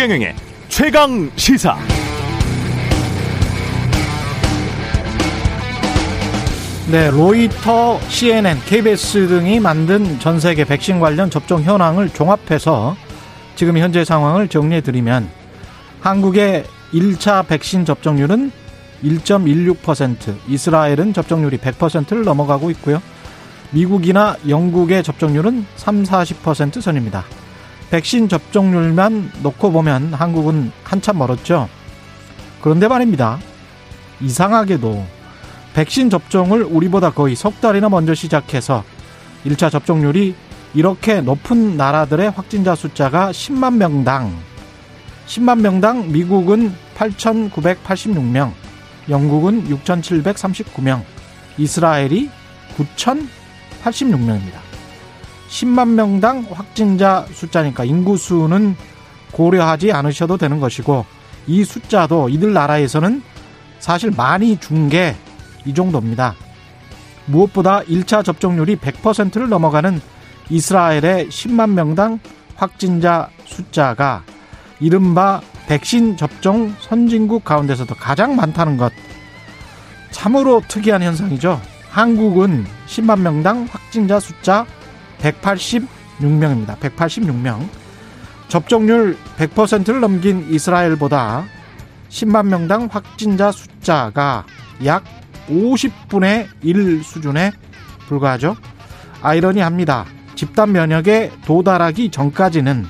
최경영의 최강 시사. 네, 로이터, CNN, KBS 등이 만든 전 세계 백신 관련 접종 현황을 종합해서 지금 현재 상황을 정리해 드리면 한국의 1차 백신 접종률은 1.16%, 이스라엘은 접종률이 100%를 넘어가고 있고요. 미국이나 영국의 접종률은 3, 40% 선입니다. 백신 접종률만 놓고 보면 한국은 한참 멀었죠. 그런데 말입니다. 이상하게도 백신 접종을 우리보다 거의 석 달이나 먼저 시작해서 1차 접종률이 이렇게 높은 나라들의 확진자 숫자가 10만 명당 10만 명당 미국은 8,986명, 영국은 6,739명, 이스라엘이 9,086명입니다. 10만 명당 확진자 숫자니까 인구수는 고려하지 않으셔도 되는 것이고 이 숫자도 이들 나라에서는 사실 많이 준 게 이 정도입니다. 무엇보다 1차 접종률이 100%를 넘어가는 이스라엘의 10만 명당 확진자 숫자가 이른바 백신 접종 선진국 가운데서도 가장 많다는 것. 참으로 특이한 현상이죠. 한국은 10만 명당 확진자 숫자 186명입니다. 186명. 접종률 100%를 넘긴 이스라엘보다 10만 명당 확진자 숫자가 약 50분의 1 수준에 불과하죠. 아이러니합니다. 집단 면역에 도달하기 전까지는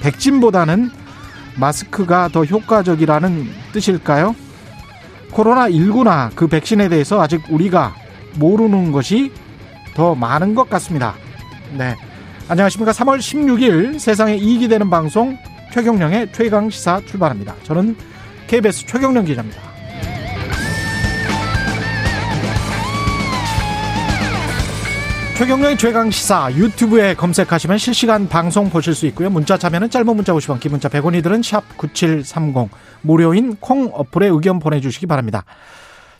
백신보다는 마스크가 더 효과적이라는 뜻일까요? 코로나19나 그 백신에 대해서 아직 우리가 모르는 것이 더 많은 것 같습니다. 네. 안녕하십니까. 3월 16일 세상에 이익이 되는 방송 최경령의 최강 시사 출발합니다. 저는 KBS 최경령 기자입니다. 최경령의 최강 시사 유튜브에 검색하시면 실시간 방송 보실 수 있고요. 문자 참여는 짧은 문자 50원, 긴 문자 100원이들은 샵 9730 무료인 콩 어플에 의견 보내 주시기 바랍니다.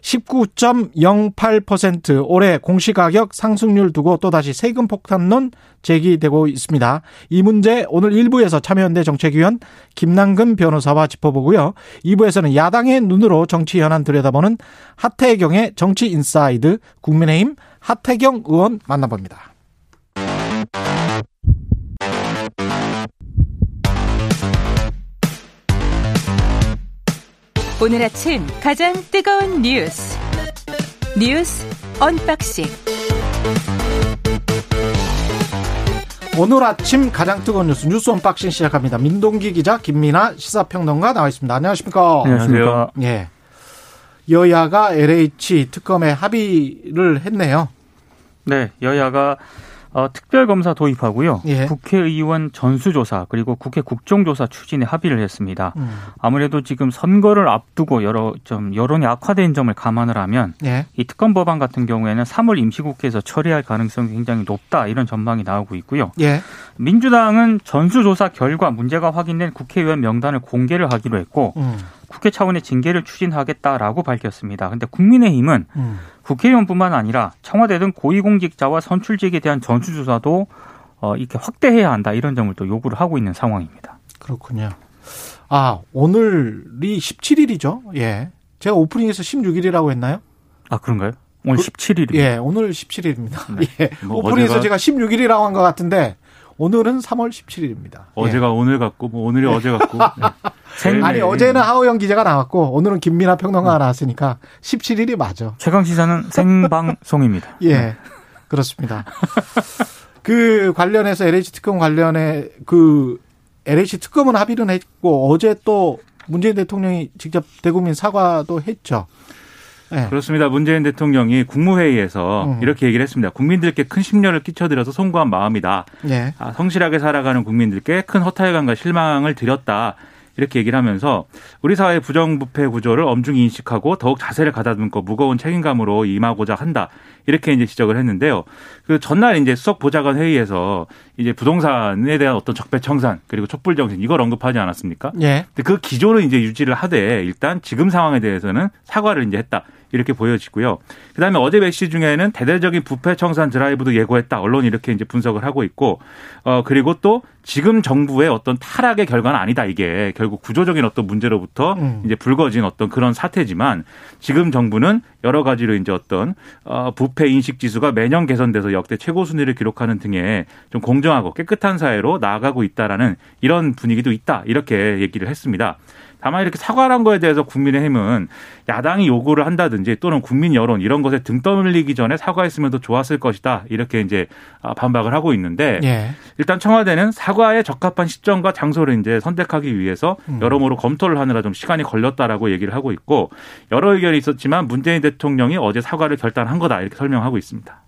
19.08% 올해 공시가격 상승률 두고 또다시 세금 폭탄론 제기되고 있습니다. 이 문제 오늘 1부에서 참여연대 정책위원 김남근 변호사와 짚어보고요. 2부에서는 야당의 눈으로 정치 현안 들여다보는 하태경의 정치 inside 국민의힘 하태경 의원 만나봅니다. 오늘 아침 가장 뜨거운 뉴스 뉴스 unboxing 오늘 아침 가장 뜨거운 뉴스 뉴스 unboxing 시작합니다. 민동기 기자 김민아 시사평론가 나와 있습니다. 안녕하십니까? 안녕하세요. 예. 여야가 LH 특검에 합의를 했네요. 네, 여야가 어, 특별검사 도입하고요. 예. 국회의원 전수조사 그리고 국회 국정조사 추진에 합의를 했습니다. 음. 아무래도 지금 선거를 앞두고 여러 좀 여론이 악화된 점을 감안을 하면 예. 이 특검 법안 같은 경우에는 3월 임시국회에서 처리할 가능성이 굉장히 높다 이런 전망이 나오고 있고요. 예. 민주당은 전수조사 결과 문제가 확인된 국회의원 명단을 공개를 하기로 했고 음. 국회 차원의 징계를 추진하겠다라고 밝혔습니다. 근데 국민의힘은 음. 국회의원뿐만 아니라 청와대 등 고위공직자와 선출직에 대한 전수조사도 어, 이렇게 확대해야 한다 이런 점을 또 요구를 하고 있는 상황입니다. 그렇군요. 아, 오늘이 17일이죠? 예. 제가 오프닝에서 16일이라고 했나요? 아 그런가요? 오늘 그- 17일입니다. 예, 오늘 17일입니다. 네. 예. 뭐 오프닝에서 어제가- 제가 16일이라고 한 것 같은데 오늘은 3월 17일입니다. 예. 어제가 오늘 같고 뭐 오늘이 어제 같고 네. 생- 아니 네. 어제는 하호영 기자가 나왔고 오늘은 김민아 평론가가 나왔으니까 17일이 맞아. 최강 시사는 생방송입니다. 예. 그렇습니다. 그 관련해서 LH 특검 관련해 그 LH 특검은 합의는 했고 어제 또 문재인 대통령이 직접 대국민 사과도 했죠. 예. 그렇습니다. 문재인 대통령이 국무회의에서 음. 이렇게 얘기를 했습니다. 국민들께 큰 심려를 끼쳐드려서 송구한 마음이다. 예. 아, 성실하게 살아가는 국민들께 큰 허탈감과 실망을 드렸다. 이렇게 얘기를 하면서 우리 사회의 부정부패 구조를 엄중히 인식하고 더욱 자세를 가다듬고 무거운 책임감으로 임하고자 한다. 이렇게 이제 지적을 했는데요. 그 전날 이제 수석 보좌관 회의에서 이제 부동산에 대한 어떤 적폐청산 그리고 촛불 정신 이걸 언급하지 않았습니까? 예. 근데 그 기조를 이제 유지를 하되 일단 지금 상황에 대해서는 사과를 이제 했다. 이렇게 보여지고요. 그다음에 어제 메시 중에는 대대적인 부패 청산 드라이브도 예고했다. 언론이 이렇게 이제 분석을 하고 있고 어 그리고 또 지금 정부의 어떤 타락의 결과는 아니다. 이게 결국 구조적인 어떤 문제로부터 음. 이제 불거진 어떤 그런 사태지만 지금 정부는 여러 가지로 이제 어떤 어 부패 인식 지수가 매년 개선돼서 역대 최고 순위를 기록하는 등의 좀 공정하고 깨끗한 사회로 나아가고 있다라는 이런 분위기도 있다. 이렇게 얘기를 했습니다. 다만 이렇게 사과를 한 거에 대해서 국민의힘은 야당이 요구를 한다든지 또는 국민 여론 이런 것에 등 떠밀리기 전에 사과했으면 더 좋았을 것이다. 이렇게 이제 아, 반박을 하고 있는데 예. 일단 청와대는 사과에 적합한 시점과 장소를 이제 선택하기 위해서 음. 여러모로 검토를 하느라 좀 시간이 걸렸다라고 얘기를 하고 있고 여러 의견이 있었지만 문재인 대통령이 어제 사과를 결단한 거다 이렇게 설명하고 있습니다.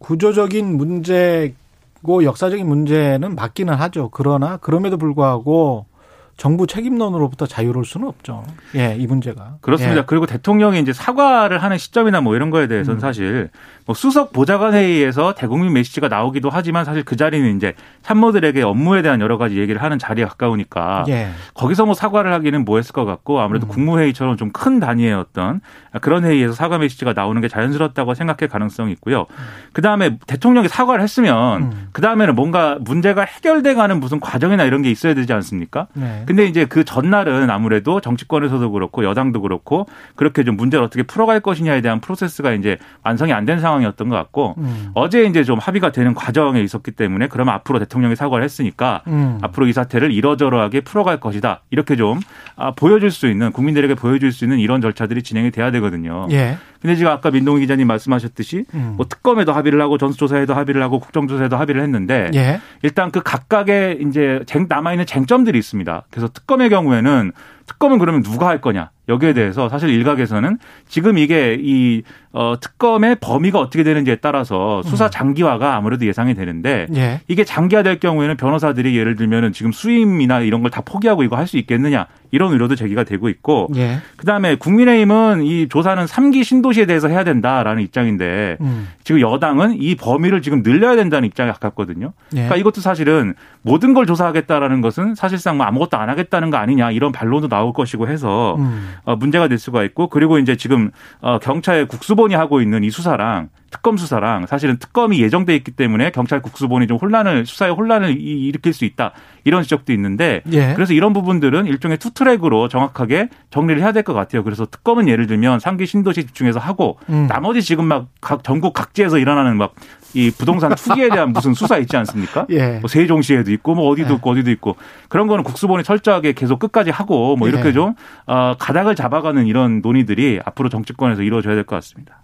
구조적인 문제고 역사적인 문제는 맞기는 하죠. 그러나 그럼에도 불구하고 정부 책임론으로부터 자유로울 수는 없죠. 예, 이 문제가. 그렇습니다. 예. 그리고 대통령이 이제 사과를 하는 시점이나 뭐 이런 거에 대해서는 음. 사실 뭐 수석 보좌관 회의에서 대국민 메시지가 나오기도 하지만 사실 그 자리는 이제 참모들에게 업무에 대한 여러 가지 얘기를 하는 자리에 가까우니까 예. 거기서 뭐 사과를 하기는 뭐 했을 것 같고 아무래도 음. 국무회의처럼 좀 큰 단위의 어떤 그런 회의에서 사과 메시지가 나오는 게 자연스럽다고 생각할 가능성이 있고요. 음. 그 다음에 대통령이 사과를 했으면 음. 그 다음에는 뭔가 문제가 해결돼 가는 무슨 과정이나 이런 게 있어야 되지 않습니까? 네. 근데 이제 그 전날은 아무래도 정치권에서도 그렇고 여당도 그렇고 그렇게 좀 문제를 어떻게 풀어갈 것이냐에 대한 프로세스가 이제 완성이 안된 상황 상황이었던 것 같고 음. 어제 이제 좀 합의가 되는 과정에 있었기 때문에 그러면 앞으로 대통령이 사과를 했으니까 음. 앞으로 이 사태를 이러저러하게 풀어갈 것이다 이렇게 좀 아, 보여줄 수 있는 국민들에게 보여줄 수 있는 이런 절차들이 진행이 돼야 되거든요. 예. 근데 지금 아까 민동희 기자님 말씀하셨듯이 음. 뭐 특검에도 합의를 하고 전수조사에도 합의를 하고 국정조사에도 합의를 했는데 예. 일단 그 각각의 이제 남아 있는 쟁점들이 있습니다. 그래서 특검의 경우에는 특검은 그러면 누가 할 거냐? 여기에 대해서 사실 일각에서는 지금 이게 이 어, 특검의 범위가 어떻게 되는지에 따라서 수사 음. 장기화가 아무래도 예상이 되는데 예. 이게 장기화될 경우에는 변호사들이 예를 들면은 지금 수임이나 이런 걸 다 포기하고 이거 할 수 있겠느냐 이런 의료도 제기가 되고 있고 예. 그다음에 국민의힘은 이 조사는 3기 신도시에 대해서 해야 된다라는 입장인데 음. 지금 여당은 이 범위를 지금 늘려야 된다는 입장에 가깝거든요. 예. 그러니까 이것도 사실은 모든 걸 조사하겠다라는 것은 사실상 뭐 아무것도 안 하겠다는 거 아니냐 이런 반론도 나올 것이고 해서 음. 어, 문제가 될 수가 있고 그리고 이제 지금 어, 경찰 국수본이 하고 있는 이 수사랑 특검 수사랑 사실은 특검이 예정돼 있기 때문에 경찰 국수본이 좀 혼란을 수사에 혼란을 일으킬 수 있다 이런 지적도 있는데 예. 그래서 이런 부분들은 일종의 two track으로 정확하게 정리를 해야 될 것 같아요. 그래서 특검은 예를 들면 삼기 신도시 집중해서 하고 음. 나머지 지금 막 각 전국 각지에서 일어나는 막 이 부동산 투기에 대한 무슨 수사 있지 않습니까? 예. 뭐 세종시에도 있고 뭐 어디도 예. 있고 어디도 있고 그런 거는 국수본이 철저하게 계속 끝까지 하고 뭐 이렇게 예. 좀 어, 가닥을 잡아가는 이런 논의들이 앞으로 정치권에서 이루어져야 될 것 같습니다.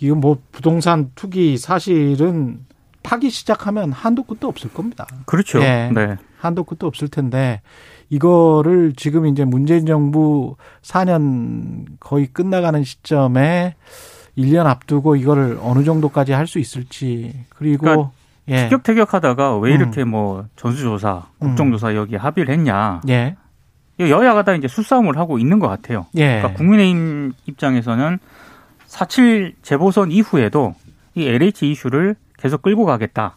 이건 뭐 부동산 투기 사실은 파기 시작하면 한도 끝도 없을 겁니다. 그렇죠. 예. 네. 한도 끝도 없을 텐데 이거를 지금 이제 문재인 정부 4년 거의 끝나가는 시점에 1년 앞두고 이거를 어느 정도까지 할 수 있을지 그리고 그러니까 예. 티격태격하다가 왜 이렇게 음. 뭐 전수조사, 국정조사 여기 합의를 했냐. 예. 여야가 다 이제 수싸움을 하고 있는 것 같아요. 예. 그러니까 국민의힘 입장에서는 4.7 재보선 이후에도 이 LH 이슈를 계속 끌고 가겠다.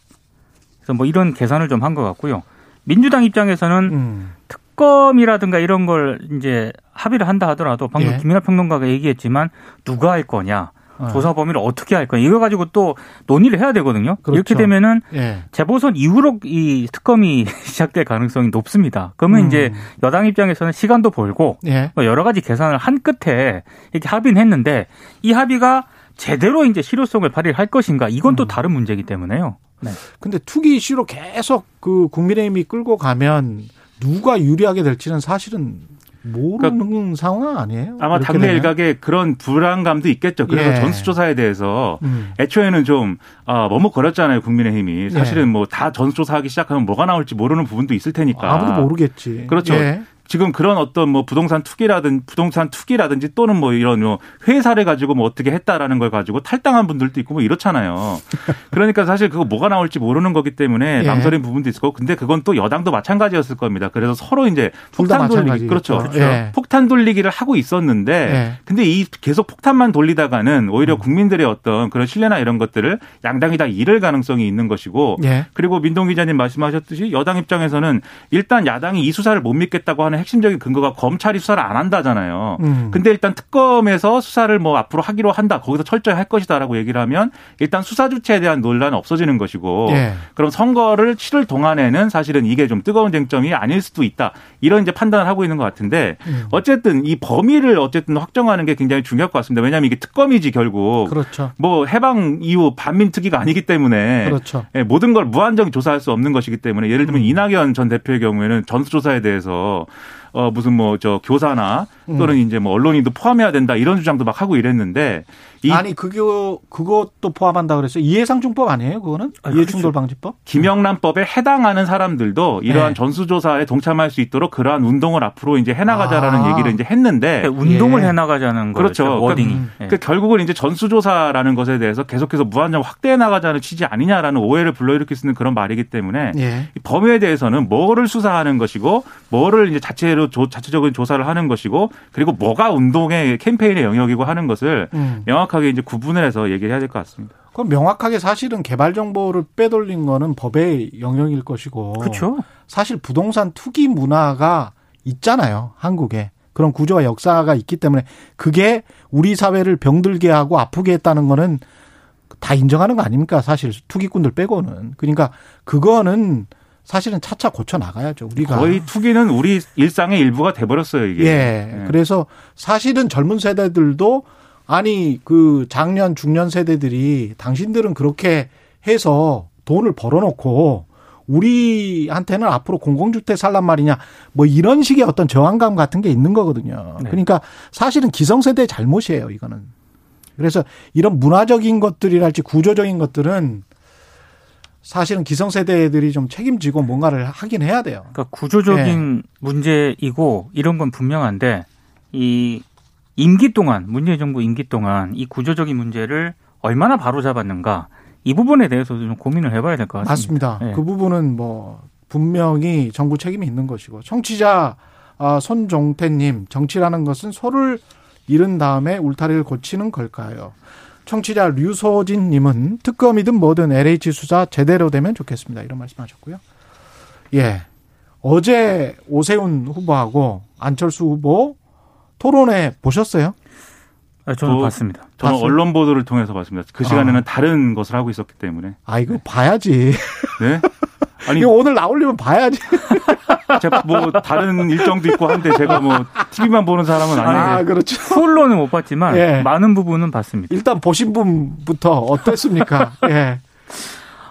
그래서 뭐 이런 계산을 좀 한 것 같고요. 민주당 입장에서는 음. 특검이라든가 이런 걸 이제 합의를 한다 하더라도 방금 예. 김민하 평론가가 얘기했지만 누가 할 거냐. 어. 조사 범위를 어떻게 할 거냐 이거 가지고 또 논의를 해야 되거든요. 그렇죠. 이렇게 되면은 예. 재보선 이후로 이 특검이 시작될 가능성이 높습니다. 그러면 음. 이제 여당 입장에서는 시간도 벌고 예. 뭐 여러 가지 계산을 한 끝에 이렇게 합의는 했는데 이 합의가 제대로 이제 실효성을 발휘할 것인가 이건 또 음. 다른 문제이기 때문에요. 네. 근데 투기 이슈로 계속 그 국민의힘이 끌고 가면 누가 유리하게 될지는 사실은 모르는 그러니까 상황 아니에요? 아마 당내 되면? 일각에 그런 불안감도 있겠죠. 그래서 예. 전수조사에 대해서 음. 애초에는 좀 아, 머뭇거렸잖아요. 국민의힘이. 사실은 예. 뭐다 전수조사하기 시작하면 뭐가 나올지 모르는 부분도 있을 테니까. 아무도 모르겠지. 그렇죠. 예. 지금 그런 어떤 뭐 부동산 투기라든 부동산 투기라든지 또는 뭐 이런 뭐 회사를 가지고 뭐 어떻게 했다라는 걸 가지고 탈당한 분들도 있고 뭐 이렇잖아요. 그러니까 사실 그거 뭐가 나올지 모르는 거기 때문에 예. 망설인 부분도 있을 거고 근데 그건 또 여당도 마찬가지였을 겁니다. 그래서 서로 이제 폭탄 돌리기 그렇죠. 그렇죠. 예. 폭탄 돌리기를 하고 있었는데 예. 근데 이 계속 폭탄만 돌리다가는 오히려 음. 국민들의 어떤 그런 신뢰나 이런 것들을 양당이 다 잃을 가능성이 있는 것이고 예. 그리고 민동 기자님 말씀하셨듯이 여당 입장에서는 일단 야당이 이 수사를 못 믿겠다고 하는 핵심적인 근거가 검찰이 수사를 안 한다잖아요. 음. 근데 일단 특검에서 수사를 뭐 앞으로 하기로 한다. 거기서 철저히 할 것이다라고 얘기를 하면 일단 수사 주체에 대한 논란은 없어지는 것이고 예. 그럼 선거를 치를 동안에는 사실은 이게 좀 뜨거운 쟁점이 아닐 수도 있다. 이런 이제 판단을 하고 있는 것 같은데 음. 어쨌든 이 범위를 어쨌든 확정하는 게 굉장히 중요할 것 같습니다. 왜냐하면 이게 특검이지 결국 그렇죠. 뭐 해방 이후 반민 특위가 아니기 때문에 그렇죠. 예, 모든 걸 무한정 조사할 수 없는 것이기 때문에 예를 들면 음. 이낙연 전 대표의 경우에는 전수조사에 대해서 어 무슨 뭐 저 교사나 또는 음. 이제 뭐 언론인도 포함해야 된다 이런 주장도 막 하고 이랬는데 아니 그거 그것도 포함한다 그랬어요. 이해상충법 아니에요? 그거는 아, 이해충돌방지법? 김영란법에 해당하는 사람들도 이러한 네. 전수조사에 동참할 수 있도록 그러한 운동을 앞으로 이제 해나가자라는 아. 얘기를 이제 했는데 네, 운동을 예. 해나가자는 그렇죠. 그러니까 워딩이. 그러니까, 예. 그 결국은 이제 전수조사라는 것에 대해서 계속해서 무한정 확대해 나가자는 취지 아니냐라는 오해를 불러일으킬 수 있는 그런 말이기 때문에 예. 범위에 대해서는 뭐를 수사하는 것이고 뭐를 이제 자체로 조, 자체적인 조사를 하는 것이고 그리고 뭐가 운동의 캠페인의 영역이고 하는 것을 음. 명확하게 이제 구분을 해서 얘기를 해야 될 것 같습니다. 그럼 명확하게 사실은 개발 정보를 빼돌린 거는 법의 영역일 것이고. 그렇죠. 사실 부동산 투기 문화가 있잖아요. 한국에. 그런 구조와 역사가 있기 때문에 그게 우리 사회를 병들게 하고 아프게 했다는 거는 다 인정하는 거 아닙니까? 사실 투기꾼들 빼고는. 그러니까 그거는 사실은 차차 고쳐 나가야죠. 우리가 거의 투기는 우리 일상의 일부가 돼 버렸어요, 이게. 예. 예. 그래서 사실은 젊은 세대들도 아니 그 작년 중년 세대들이 당신들은 그렇게 해서 돈을 벌어놓고 우리한테는 앞으로 공공주택 살란 말이냐 뭐 이런 식의 어떤 저항감 같은 게 있는 거거든요. 네. 그러니까 사실은 기성세대의 잘못이에요 이거는. 그래서 이런 문화적인 것들이랄지 구조적인 것들은 사실은 기성세대들이 좀 책임지고 뭔가를 하긴 해야 돼요. 그러니까 구조적인 네. 문제이고 이런 건 분명한데 이 임기 동안 문재인 정부 임기 동안 이 구조적인 문제를 얼마나 바로 잡았는가 이 부분에 대해서도 좀 고민을 해봐야 될 것 같습니다. 맞습니다. 네. 그 부분은 뭐 분명히 정부 책임이 있는 것이고 청취자 아, 손종태님 정치라는 것은 소를 잃은 다음에 울타리를 고치는 걸까요? 청취자 류소진님은 특검이든 뭐든 LH 수사 제대로 되면 좋겠습니다. 이런 말씀하셨고요. 예, 어제 오세훈 후보하고 안철수 후보 토론회 보셨어요? 네, 저는 어, 봤습니다. 저는 봤어요? 언론 보도를 통해서 봤습니다. 그 시간에는 아. 다른 것을 하고 있었기 때문에. 아 이거 봐야지. 네? 아니 오늘 나올려면 봐야지. 제가 뭐 다른 일정도 있고 한데 제가 뭐 TV만 보는 사람은 아닌데. 아 그렇죠. 풀로는 못 봤지만 예. 많은 부분은 봤습니다. 일단 보신 분부터 어땠습니까? 예.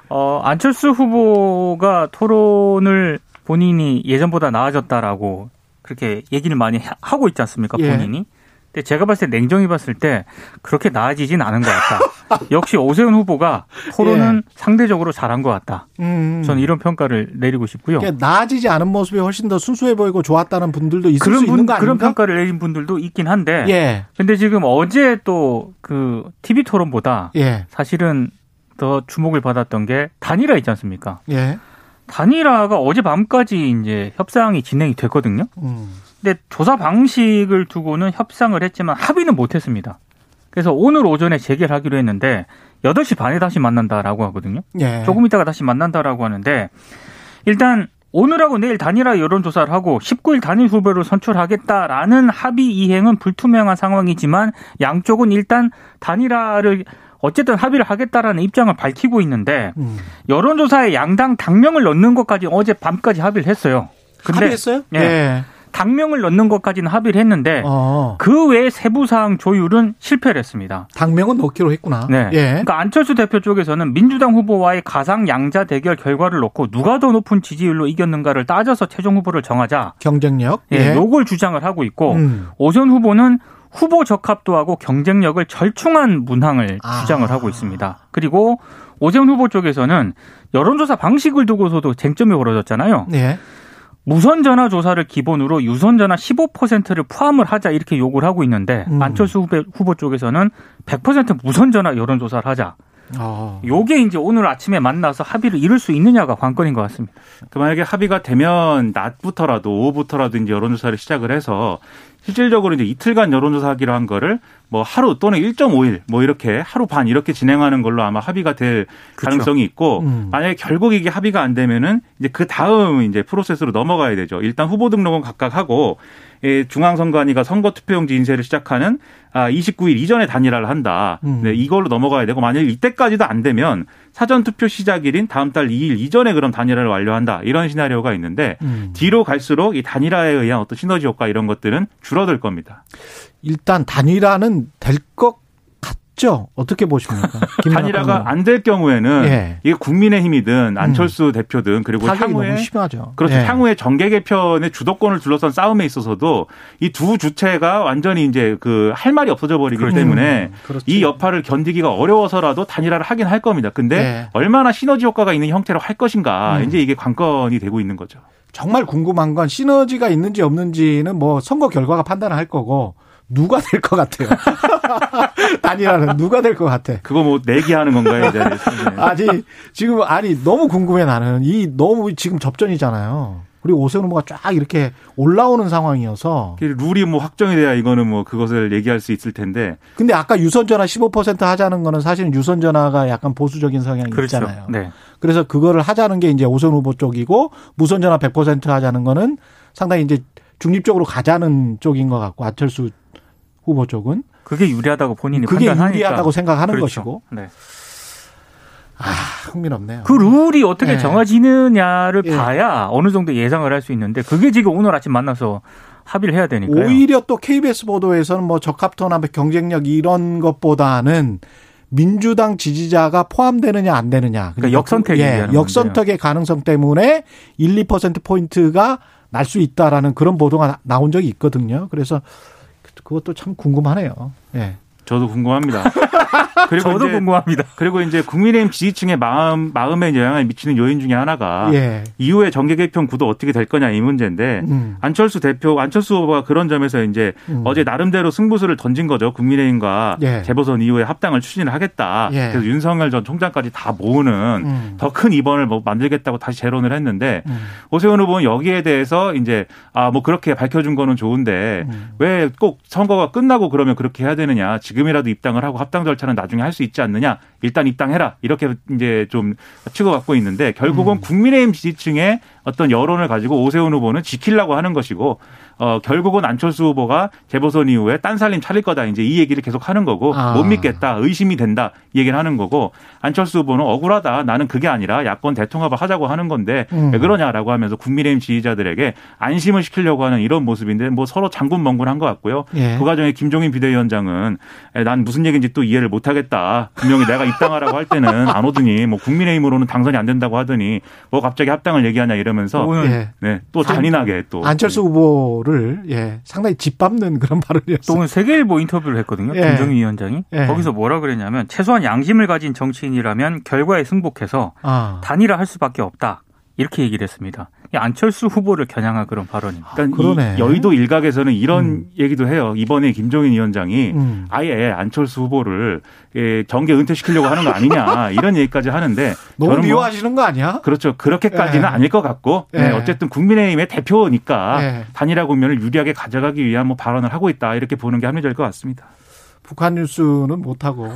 어 안철수 후보가 토론을 본인이 예전보다 나아졌다라고 그렇게 얘기를 많이 하고 있지 않습니까 예. 본인이? 예. 근데 제가 봤을 때 냉정히 봤을 때 그렇게 나아지진 않은 것 같다. 역시 오세훈 후보가 토론은 예. 상대적으로 잘한 것 같다. 음. 저는 이런 평가를 내리고 싶고요. 그러니까 나아지지 않은 모습이 훨씬 더 순수해 보이고 좋았다는 분들도 있을 그런 수 분, 있는 거 아닙니까? 그런 평가를 내린 분들도 있긴 한데. 예. 근데 지금 어제 또 그 TV 토론보다 예. 사실은 더 주목을 받았던 게 단일화 있지 않습니까? 예. 단일화가 어제 밤까지 이제 협상이 진행이 됐거든요. 음. 근데 조사 방식을 두고는 협상을 했지만 합의는 못 했습니다. 그래서 오늘 오전에 재결하기로 했는데 8시 반에 다시 만난다라고 하거든요. 예. 조금 있다가 다시 만난다라고 하는데 일단 오늘하고 내일 단일화 여론조사를 하고 19일 단일 후보를 선출하겠다라는 합의 이행은 불투명한 상황이지만 양쪽은 일단 단일화를 어쨌든 합의를 하겠다라는 입장을 밝히고 있는데 음. 여론조사에 양당 당명을 넣는 것까지 어제 밤까지 합의를 했어요. 근데 합의했어요? 예. 네. 당명을 넣는 것까지는 합의를 했는데 어. 그 외에 세부 사항 조율은 실패를 했습니다. 당명은 넣기로 했구나. 네. 예. 그러니까 안철수 대표 쪽에서는 민주당 후보와의 가상 양자 대결 결과를 놓고 누가 더 높은 지지율로 이겼는가를 따져서 최종 후보를 정하자. 경쟁력. 예. 예. 요걸 주장을 하고 있고 음. 오선 후보는 후보 적합도 하고 경쟁력을 절충한 문항을 아. 주장을 하고 있습니다. 그리고 오세훈 후보 쪽에서는 여론조사 방식을 두고서도 쟁점이 벌어졌잖아요. 네. 무선 전화 조사를 기본으로 유선 전화 15%를 포함을 하자 이렇게 요구를 하고 있는데 음. 안철수 후보, 후보 쪽에서는 100% 무선 전화 여론 조사를 하자. 아. 요게 이제 오늘 아침에 만나서 합의를 이룰 수 있느냐가 관건인 것 같습니다. 그 만약에 합의가 되면 낮부터라도 오후부터라도 이제 여론조사를 시작을 해서 실질적으로 이제 이틀간 여론조사하기로 한 거를 뭐 하루 또는 1.5일 뭐 이렇게 하루 반 이렇게 진행하는 걸로 아마 합의가 될 그렇죠. 가능성이 있고 음. 만약에 결국 이게 합의가 안 되면은 이제 그 다음 이제 프로세스로 넘어가야 되죠. 일단 후보 등록은 각각 하고 예, 중앙선관위가 선거투표용지 인쇄를 시작하는 아 29일 이전에 단일화를 한다. 음. 네, 이걸로 넘어가야 되고 만약 이때까지도 안 되면 사전 투표 시작일인 다음 달 2일 이전에 그럼 단일화를 완료한다. 이런 시나리오가 있는데 음. 뒤로 갈수록 이 단일화에 의한 어떤 시너지 효과 이런 것들은 줄어들 겁니다. 일단 단일화는 될 것 쉽죠? 어떻게 보십니까? 단일화가 안 될 경우에는 예. 이게 국민의힘이든 안철수 음. 대표든 그리고 향후에 그렇죠. 예. 향후에 정계 개편의 주도권을 둘러싼 싸움에 있어서도 이 두 주체가 완전히 이제 그 할 말이 없어져 버리기 그렇죠. 때문에 음. 이 여파를 견디기가 어려워서라도 단일화를 하긴 할 겁니다. 근데 예. 얼마나 시너지 효과가 있는 형태로 할 것인가 음. 이제 이게 관건이 되고 있는 거죠. 정말 궁금한 건 시너지가 있는지 없는지는 뭐 선거 결과가 판단할 거고 누가 될 것 같아요? 단일화는 누가 될 것 같아? 그거 뭐 내기하는 건가요, 이제? 아니 지금 아니 너무 궁금해 나는 이 너무 지금 접전이잖아요. 그리고 오세훈 후보가 쫙 이렇게 올라오는 상황이어서 룰이 뭐 확정이 돼야 이거는 뭐 그것을 얘기할 수 있을 텐데. 근데 아까 유선 전화 15% 하자는 거는 사실은 유선 전화가 약간 보수적인 성향이 그렇죠. 있잖아요. 네. 그래서 그거를 하자는 게 이제 오세훈 후보 쪽이고 무선 전화 100% 하자는 거는 상당히 이제 중립적으로 가자는 쪽인 것 같고 안철수 후보 쪽은 그게 유리하다고 본인이 그게 판단하니까. 유리하다고 생각하는 그렇죠. 것이고. 네. 아, 흥미롭네요. 그 룰이 어떻게 네. 정해지느냐를 네. 봐야 어느 정도 예상을 할 수 있는데 그게 지금 오늘 아침 만나서 합의를 해야 되니까요. 오히려 또 KBS 보도에서는 뭐 적합도나 경쟁력 이런 것보다는 민주당 지지자가 포함되느냐 안 되느냐. 그러니까 역선택 예, 역선택의 가능성 때문에 1, 2% 포인트가 날 수 있다라는 그런 보도가 나온 적이 있거든요. 그래서 그것도 참 궁금하네요. 예. 저도 궁금합니다. 그리고 저도 궁금합니다. 그리고 이제 국민의힘 지지층의 마음 마음에 영향을 미치는 요인 중에 하나가 예. 이후에 정계 개편 구도 어떻게 될 거냐 이 문제인데 음. 안철수 대표 안철수 후보가 그런 점에서 이제 음. 어제 나름대로 승부수를 던진 거죠. 국민의힘과 예. 재보선 이후에 합당을 추진을 하겠다. 예. 그래서 윤석열 전 총장까지 다 모으는 음. 더큰 입원을 뭐 만들겠다고 다시 재론을 했는데 음. 오세훈 후보는 여기에 대해서 이제 아 뭐 그렇게 밝혀준 거는 좋은데 음. 왜꼭 선거가 끝나고 그러면 그렇게 해야 되느냐 지금 이라도 입당을 하고 합당 절차는 나중에 나중에 할 수 있지 않느냐. 일단 입당해라. 이렇게 이제 좀 치고받고 있는데 결국은 음. 국민의힘 지지층의 어떤 여론을 가지고 오세훈 후보는 지키려고 하는 것이고 어, 결국은 안철수 후보가 재보선 이후에 딴살림 차릴 거다. 이제 이 얘기를 계속 하는 거고 아. 못 믿겠다. 의심이 된다. 이 얘기를 하는 거고 안철수 후보는 억울하다. 나는 그게 아니라 야권 대통합을 하자고 하는 건데 음. 왜 그러냐라고 하면서 국민의힘 지지자들에게 안심을 시키려고 하는 이런 모습인데 뭐 서로 장군멍군한 것 같고요. 예. 그 과정에 김종인 비대위원장은 난 무슨 얘기인지 또 이해를 못 하겠다. 분명히 내가 입당하라고 할 때는 안 오더니 뭐 국민의힘으로는 당선이 안 된다고 하더니 뭐 갑자기 합당을 얘기하냐 이러면서 예. 네, 또 잔인하게 또 안철수 후보를 거를 예, 상당히 짓밟는 그런 발언이었어요. 또 오늘 세계일보 인터뷰를 했거든요. 예. 김정희 위원장이 예. 거기서 뭐라 그랬냐면 최소한 양심을 가진 정치인이라면 결과에 승복해서 아. 단일화할 수밖에 없다. 이렇게 얘기를 했습니다. 안철수 후보를 겨냥한 그런 발언입니다. 그러니까 여의도 일각에서는 이런 음. 얘기도 해요. 이번에 김종인 위원장이 음. 아예 안철수 후보를 예, 정계 은퇴시키려고 하는 거 아니냐 이런 얘기까지 하는데 너무 뭐 미워하시는 거 아니야? 그렇죠. 그렇게까지는 예. 아닐 것 같고 예. 네, 어쨌든 국민의힘의 대표니까 예. 단일화 국면을 유리하게 가져가기 위한 뭐 발언을 하고 있다 이렇게 보는 게 합리적일 것 같습니다. 북한 뉴스는 못하고.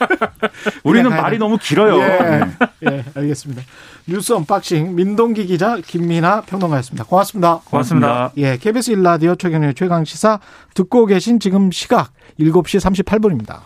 우리는 말이 너무 길어요. 예, 예, 알겠습니다. 뉴스 unboxing 민동기 기자 김민아 평론가였습니다. 고맙습니다. 고맙습니다. 예, KBS 일라디오 최경영의 최강 시사 듣고 계신 지금 시각 7시 38분입니다.